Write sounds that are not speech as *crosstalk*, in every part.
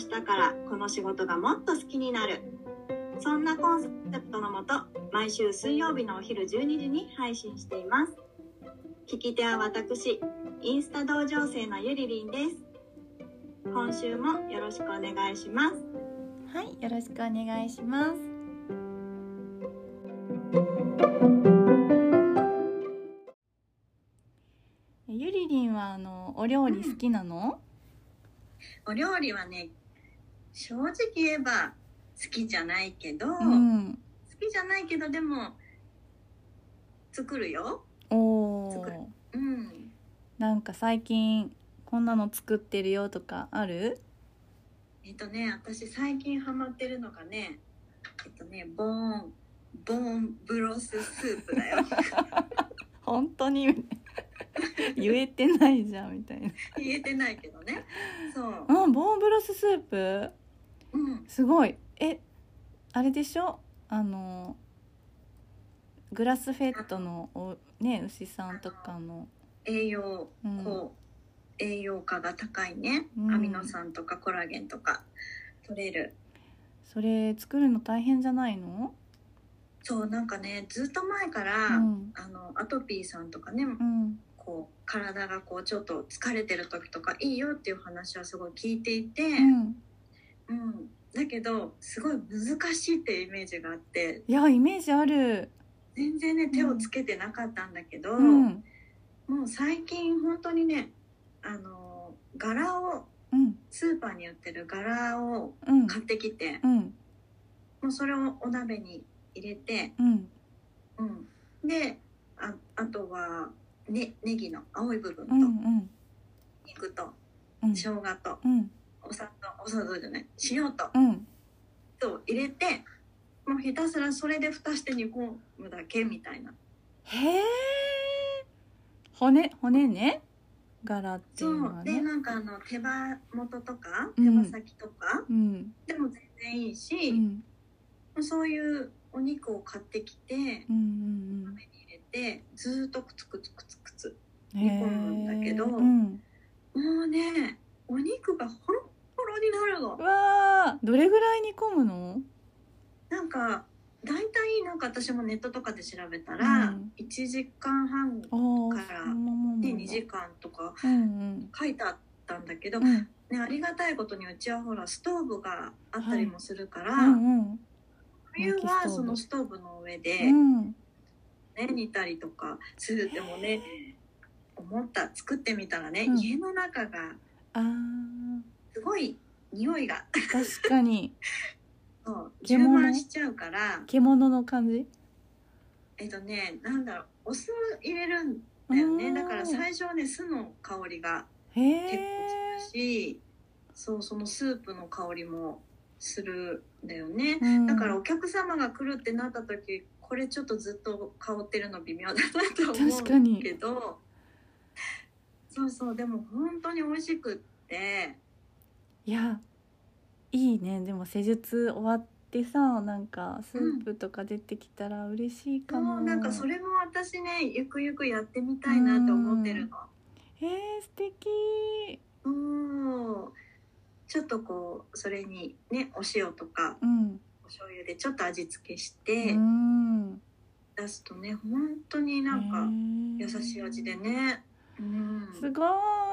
日からこの仕事がもっと好きになる。そんなコンセプトのもと毎週水曜日のお昼12時に配信しています。聞き手は私インスタ同情生のゆりりんです。今週もよろしくお願いします。はい、よろしくお願いします。えゆりりんはあのお料理好きなの？お料理はね正直言えば好きじゃないけど、うん。好きじゃないけどでも作るよお作るお。うんなんか最近こんなの作ってるよとかある？えっとね私最近ハマってるのがねえっとねボーンボーンブロススープだよ *laughs* 本当に *laughs* 言えてないじゃんみたいな。言えてないけどねそううん、ボーンブロススープ？うん。すごい。え、あれでしょ？あのグラスフェットのおね牛さんとかの。栄養うん。こう栄養価が高いね、うん。アミノ酸とかコラゲンとか。取れる。それ作るの大変じゃないの？そうなんかねずっと前から、うん。あのアトピーさんとかねうん。こう体がこうちょっと疲れてる時とかいいよっていう話はすごい聞いていて、うん。うん、だけどすごい難しいっていうイメージがあって。いやイメージある。全然ね手をつけてなかったんだけど、うん。もう最近本当にねあの柄をうん。スーパーに売ってる柄をうん。買ってきて、うん。もうそれをお鍋に入れて、うん。うん、でああとは、ね、ネギの青い部分と、うんうん。肉とうん。生姜とうん。お砂糖お砂糖じゃない塩とうんと入れてもうひたすらそれで蓋して煮込むだけみたいなへえ。骨骨ね。柄っていそううのはね。でなんかあの手羽元とかうん手羽先とか、うんでも全然いいし、うんそういうお肉を買ってきてうんうん鍋に入れてずーっとくつくつくつくつうん。煮込むんだけどうん。もうねお肉がホロホロになるの。わあどれぐらい煮込むの？なんか大体なんか私もネットとかで調べたら、うん。1時間半。からでなんだ。2時間とかうん書いてあったんだけど、ね、ありがたいことにうちはほらストーブがあったりもするから、冬はそのストーブの上で、うん。ね、煮たりとかするでもね思った。作ってみたらね、うん。家の中がああすごい匂いが。確かに。*laughs* そう充獣満しちゃうから。獣の感じ？えっとねなんだろう。お酢入れるんだようん。ねだから最初はね酢の香りがへ結構え。するしそうそのスープの香りもするんだよね。うん。だからお客様が来るってなった時これちょっとずっと香ってるの微妙だなと思確かに。うけどそうそうでも本当に美味しくっていやいいね。でも施術終わってさなんかスープとか出てきたら嬉しいかも、もうなんかそれも私ねゆくゆくやってみたいなって思ってるの。へえ素敵。うんちょっとこうそれにねお塩とかうん。お醤油でちょっと味付けしうてん。出すとね本当になんか優しい味でね。うん。すご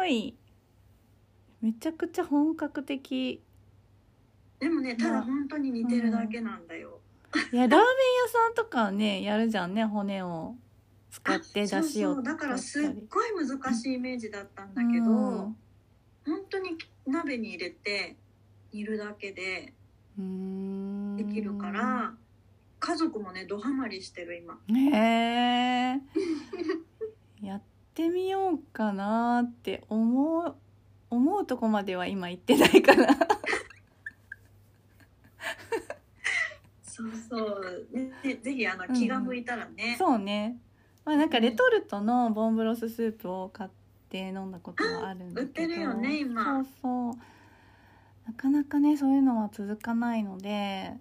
ーいめちゃくちゃ本格的。でもねたまあだ本当に似てるだけなんだよ。いやラーメン屋さんとかねやるじゃんね骨を。使って出そう汁をそうだからすっごい難しいイメージだったんだけど、うん。本当に鍋に入れて煮るだけでうーん。できるから、家族もねドハマりしてる今。へえ *laughs* やってみようかなって思う思うとこまでは今行ってないからそうそう。ねぜひあの気が向いたらね、うん、そうね。まあなんかレトルトのボンブロススープを買って飲んだことはあるんだけど。売ってるよね今。そうそう。なかなかねそういうのは続かないので、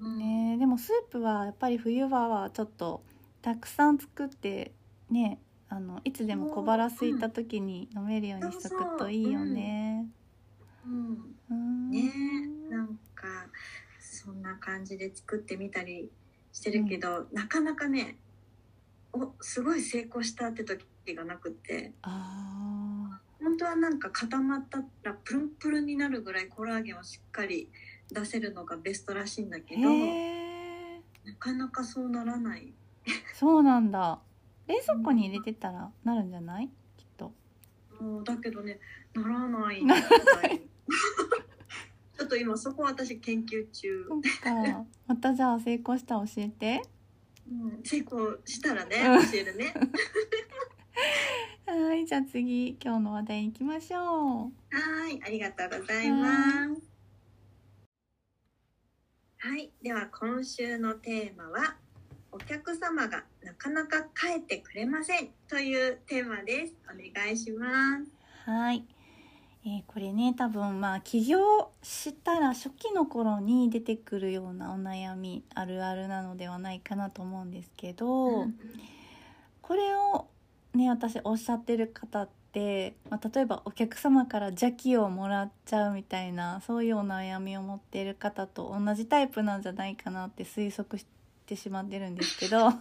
うん、ねでもスープはやっぱり冬場はちょっとたくさん作ってねあのいつでも小腹空いた時に飲めるようにしとくといいよね。うん。うん。ねなんかそんな感じで作ってみたりしてるけど、なかなかねおすごい成功したって時がなくて。あ本当はなんか固まったらプルンプルンになるぐらいコラーゲンをしっかり出せるのがベストらしいんだけー。どなかなかそうならない。そうなんだ冷蔵庫に入れてたらなるんじゃない？きっと。もうだけどねならない。*laughs* ちょっと今そこ私研究中、そっか。またじゃあ成功したら教えて。うん、成功したらねうん。教えるね。*laughs* はいじゃあ次今日の話題に行きましょう。はい、ありがとうございます。はい、では今週のテーマはお客様がなかなか帰ってくれませんというテーマです。お願いします。はい、えーこれね多分まあ起業したら初期の頃に出てくるようなお悩みあるあるなのではないかなと思うんですけど、うんこれをね私おっしゃってる方って、まあ、例えばお客様から邪気をもらっちゃうみたいなそういうお悩みを持っている方と同じタイプなんじゃないかなって推測してしまってるんですけど *laughs*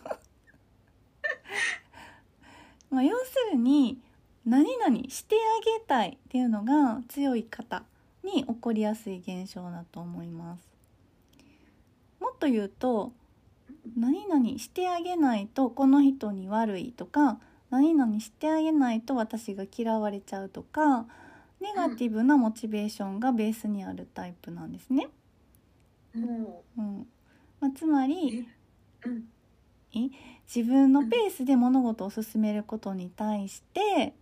まあ要するに何々してあげたいっていうのが強い方に起こりやすい現象だと思います。もっと言うと何々してあげないとこの人に悪いとか何々してあげないと私が嫌われちゃうとかネガティブなモチベーションがベースにあるタイプなんですね。もうんまあ、つまう、り自分のペースで物事を進めることに対して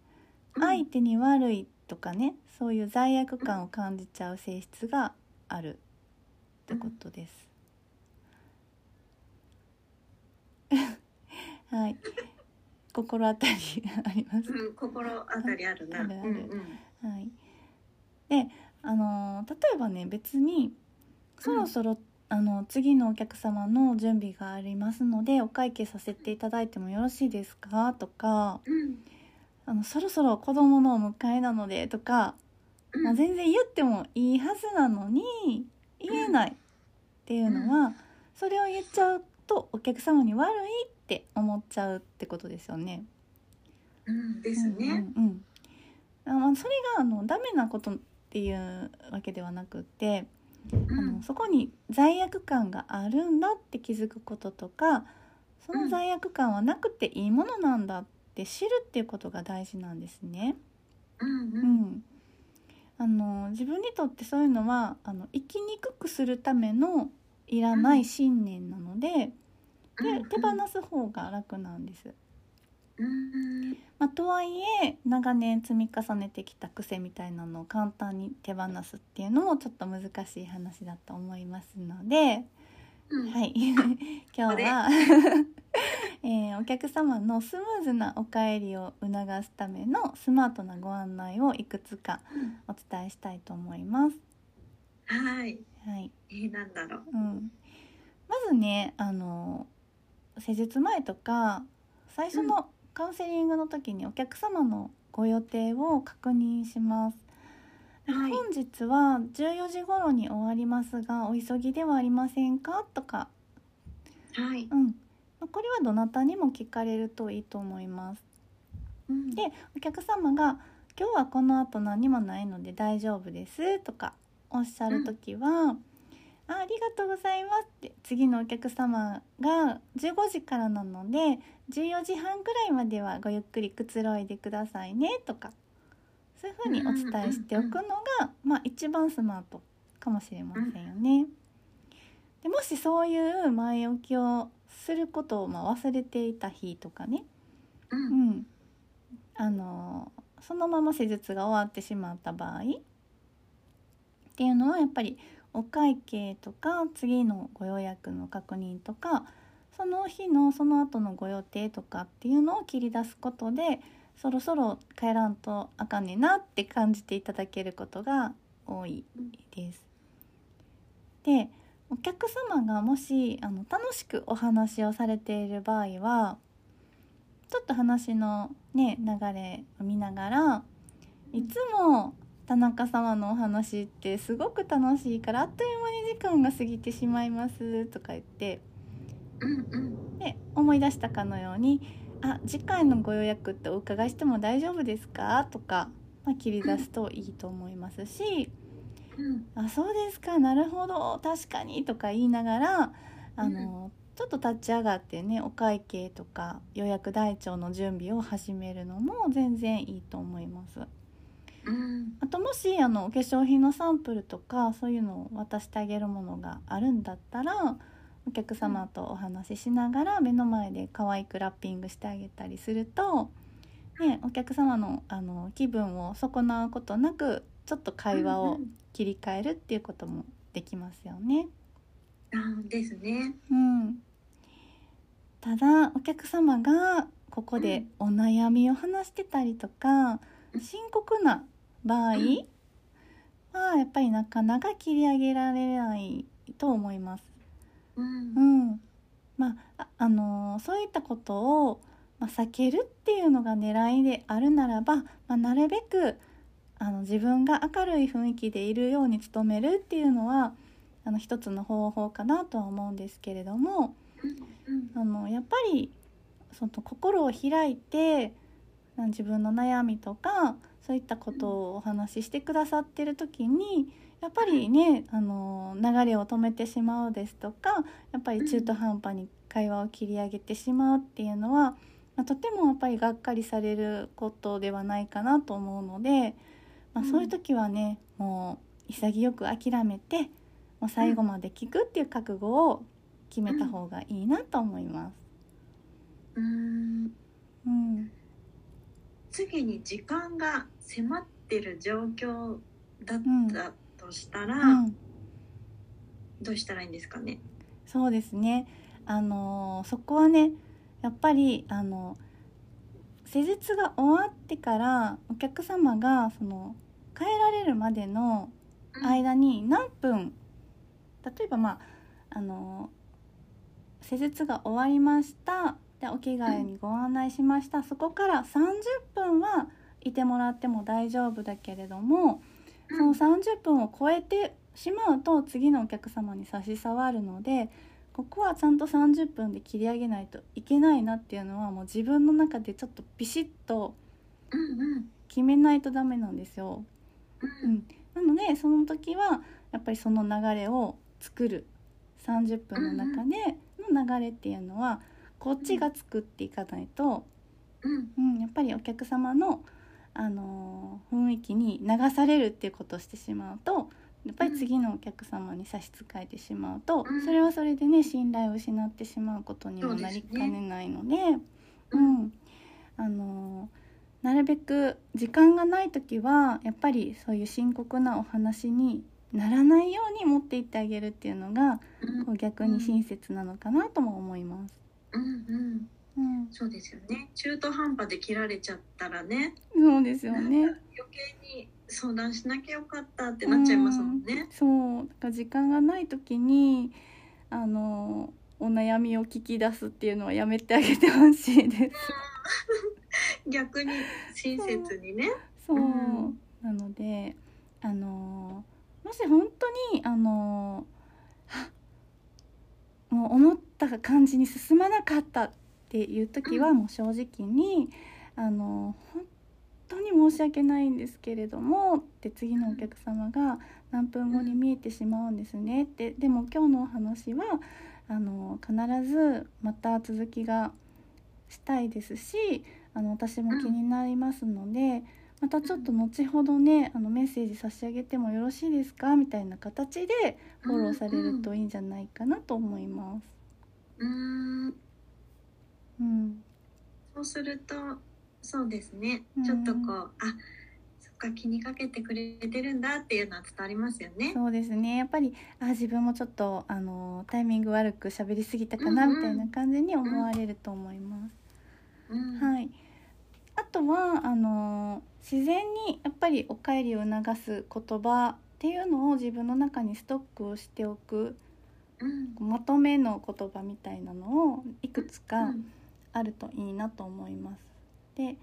相手に悪いとかねそういう罪悪感を感じちゃう性質があるってことです。*laughs* はい。心当たりあります？うん、心当たりあるな。あるあるうんうん。はい、であの例えばね別にそろそろ、あの次のお客様の準備がありますのでお会計させていただいてもよろしいですか？とかうん。あのそろそろ子供のお迎えなのでとか、うん。まあ、全然言ってもいいはずなのに言えないっていうのは、それを言っちゃうとお客様に悪いって思っちゃうってことですよね。うん。ですね。うんうんうん。あまあそれがあのダメなことっていうわけではなくって、うんあのそこに罪悪感があるんだって気づくこととかその罪悪感はなくていいものなんだって知るっていうことが大事なんですね。うんあの自分にとってそういうのはあの生きにくくするためのいらない信念なので、で手放す方が楽なんです。うん。まあ、とはいえ長年積み重ねてきた癖みたいなのを簡単に手放すっていうのもちょっと難しい話だと思いますので、うん。はい。*laughs* 今日は、*laughs* えーお客様のスムーズなお帰りを促すためのスマートなご案内をいくつかお伝えしたいと思います。はい。はい。えー、なんだろう？うん、まずねあの施術前とか最初のカウンセリングの時にお客様のご予定を確認します。はい本日は14時頃に終わりますがお急ぎではありませんか？とか、はい。うん、まあこれはどなたにも聞かれるといいと思います。うんでお客様が「今日はこの後何もないので大丈夫です」とかおっしゃる時は「あありがとうございます」って次のお客様が15時からなので14時半ぐらいまではごゆっくりくつろいでくださいねとかそういうふうにお伝えしておくのが、まあ、一番スマートかもしれませんよね。でもしそういう前置きをすることをまあ忘れていた日とかねう。うんん、あのそのまま施術が終わってしまった場合っていうのはやっぱりお会計とか次のご予約の確認とかその日のその後のご予定とかっていうのを切り出すことでそろそろ帰らんとあかんねんなって感じていただけることが多いです。でお客様がもしあの楽しくお話をされている場合はちょっと話のね流れを見ながらいつも田中様のお話ってすごく楽しいからあっという間に時間が過ぎてしまいますとか言って。で思い出したかのように「あ次回のご予約ってお伺いしても大丈夫ですか?」とか、まあ、切り出すといいと思いますしうん「あそうですか。なるほど。確かに」とか言いながらあの、ちょっと立ち上がってねお会計とか予約台帳の準備を始めるのも全然いいと思います。うん。あともしあのお化粧品のサンプルとかそういうのを渡してあげるものがあるんだったらお客様とお話ししながら目の前で可愛くラッピングしてあげたりすると、ね、お客様のあの気分を損なうことなくちょっと会話を切り替えるっていうこともできますよね。あですね。うん、ただお客様がここでお悩みを話してたりとか深刻な場合はやっぱりなかなか切り上げられないと思います。うん。うん。まあ、ああのそういったことを、まあ、避けるっていうのが狙いであるならば、まあ、なるべくあの自分が明るい雰囲気でいるように努めるっていうのはあの一つの方法かなとは思うんですけれどもうんあのやっぱりその心を開いてあ自分の悩みとかそういったことをお話ししてくださってる時にやっぱりねあの流れを止めてしまうですとかやっぱり中途半端に会話を切り上げてしまうっていうのは、まあとてもやっぱりがっかりされることではないかなと思うので、まあ、うん。そういう時はねもう潔く諦めてもう最後まで聞くっていう覚悟を決めた方がいいなと思います。うん。うん、次に時間が迫ってる状況だったとしたら、うん、どうしたらいいんですかね？そうですね。あのそこはね、やっぱりあの施術が終わってからお客様がその帰られるまでの間に何分、例えばまああの施術が終わりました。でお着替えにご案内しました。そこから30分はいてもらっても大丈夫だけれども。その30分を超えてしまうと次のお客様に差し障るのでここはちゃんと30分で切り上げないといけないなっていうのはもう自分の中でちょっとビシッとうんうん決めないとダメなんですよ。ううんん、なのでその時はやっぱりその流れを作る30分の中での流れっていうのはこっちが作っていかないと、うん。うん、やっぱりお客様の、あのー雰囲気に流されるっていうことをしてしまうとやっぱり次のお客様に差し支えてしまうと、うん。それはそれでね信頼を失ってしまうことにもなりかねないのでううんん。あのーなるべく時間がない時はやっぱりそういう深刻なお話にならないように持っていってあげるっていうのがうん。こう逆に親切なのかなとも思います。うんうん。うん、そうですよね。中途半端で切られちゃったらね。そうですよね。余計に相談しなきゃよかったってなっちゃいますもんね。そう。だから時間がない時にあのお悩みを聞き出すっていうのはやめてあげてほしいです。*laughs* 逆に親切にね。そう、う。ん。なのであのもし本当にあのはもう思った感じに進まなかったっていう時はうん。もう正直にあの本当に申し訳ないんですけれどもって次のお客様が何分後に見えてしまうんですね。ってでも今日のお話はあの必ずまた続きがしたいですしあの私も気になりますので、またちょっと後ほどねあのメッセージ差し上げてもよろしいですか？みたいな形でフォローされるといいんじゃないかなと思います。うーん。うん、そうするとそうですね、うん。ちょっとこうあそっか気にかけてくれてるんだっていうのは伝わりますよね。そうですね。やっぱりあ自分もちょっとあのタイミング悪く喋りすぎたかなうんうん。みたいな感じに思われると思います。うん。はい、あとはあの自然にやっぱりお帰りを促す言葉っていうのを自分の中にストックをしておくうん。まとめの言葉みたいなのをいくつうかん。あるといいなと思います。で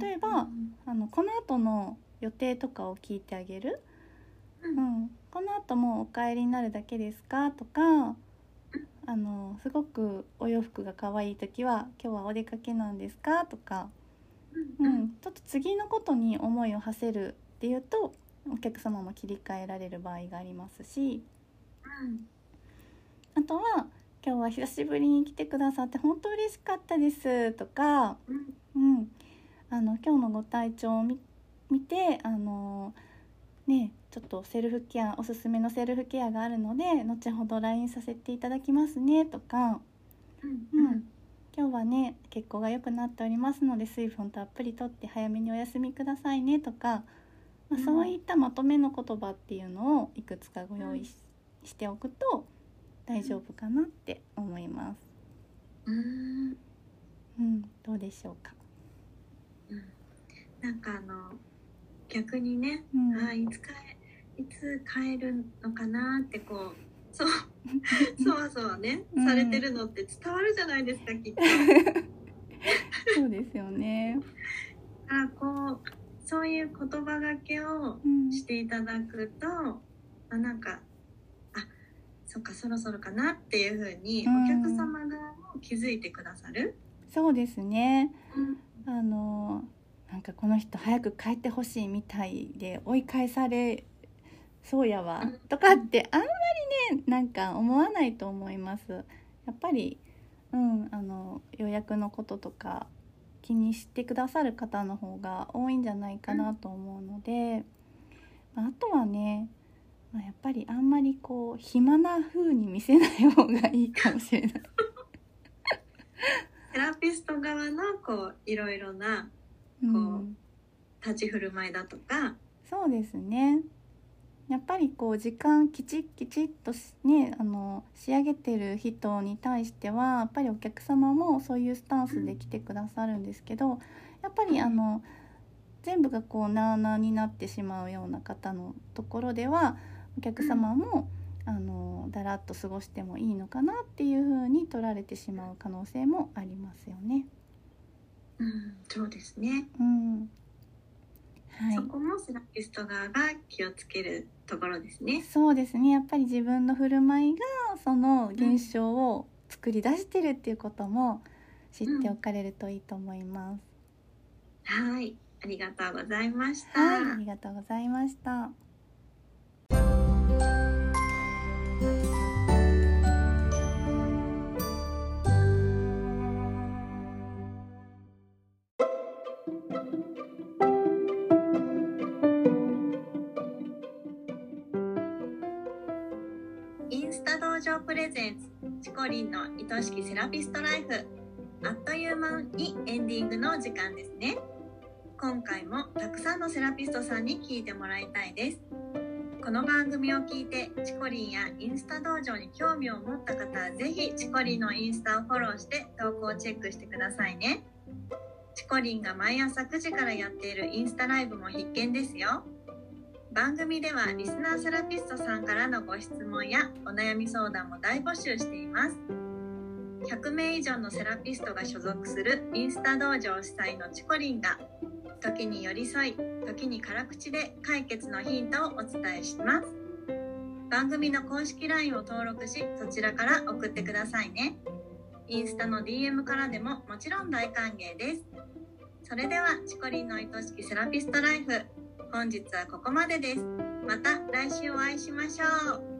例えうばん。あのこの後の予定とかを聞いてあげる、うん。うん、この後もうお帰りになるだけですか？とかあのすごくお洋服が可愛い時は今日はお出かけなんですか？とか、ううん。ん、ちょっと次のことに思いを馳せるっていうとお客様も切り替えられる場合がありますし。あとは「今日は久しぶりに来てくださって本当嬉しかったです」とか、うん。うん、あの今日のご体調を見見てあのねちょっとセルフケアおすすめのセルフケアがあるので後ほど LINE させていただきますねとか。うん。うん今日はね血行が良くなっておりますので水分たっぷりとって早めにお休みくださいねとか、まあうん。そういったまとめの言葉っていうのをいくつかご用意し,、しておくと大丈夫かなって思います。うん。うん、どうでしょうか？うん。なんかあの逆にね、うん。あいつ帰いつ帰るのかなってこうそう *laughs* そわそわね、うんされてるのって伝わるじゃないですかきっと。*laughs* そうですよね。あこうそういう言葉がけをうん、していただくとあなんかあそっかそろそろかなっていうふうにうんお客様側も気づいてくださる？そうですね。うんあのなんかこの人早く帰ってほしいみたいで追い返されそうやわ。うん。とかってあんまりねなんか思わないと思います。やっぱりうんあの予約のこととか気にしてくださる方の方が多いんじゃないかなと思うので、まああとはね、まあ、やっぱりあんまりこう暇な風に見せない方がいいかもしれない。*laughs* セラピスト側のこういろいろなうん。立ち振る舞いだとか、そうですねやっぱりこう時間きちっきちっとしねあの仕上げてる人に対してはやっぱりお客様もそういうスタンスで来てくださるんですけどやっぱりあの全部がこうなあなあになってしまうような方のところではお客様も、あのだらっと過ごしてもいいのかなっていう風に取られてしまう可能性もありますよね。うん、そうですね、うん。はい。そこもセラピスト側が気をつけるところですね。そうですねやっぱり自分の振る舞いがその現象を作り出してるっていうことも知っておかれるといいと思います。はい、ありがとうございました。はい、ありがとうございました。場プレゼンツチコリンの愛しきセラピストライフあっという間にエンディングの時間ですね。今回もたくさんのセラピストさんに聞いてもらいたいです。この番組を聞いてチコリンやインスタ道場に興味を持った方はぜひチコリンのインスタをフォローして投稿をチェックしてくださいね。チコリンが毎朝9時からやっているインスタライブも必見ですよ。番組ではリスナーセラピストさんからのご質問やお悩み相談も大募集しています。100名以上のセラピストが所属するインスタ道場主催のチコリンが時に寄り添い時に辛口で解決のヒントをお伝えします。番組の公式 LINE を登録しそちらから送ってくださいね。インスタの DM からでももちろん大歓迎です。それではチコリンの愛しきセラピストライフ本日はここまでです。また来週お会いしましょう。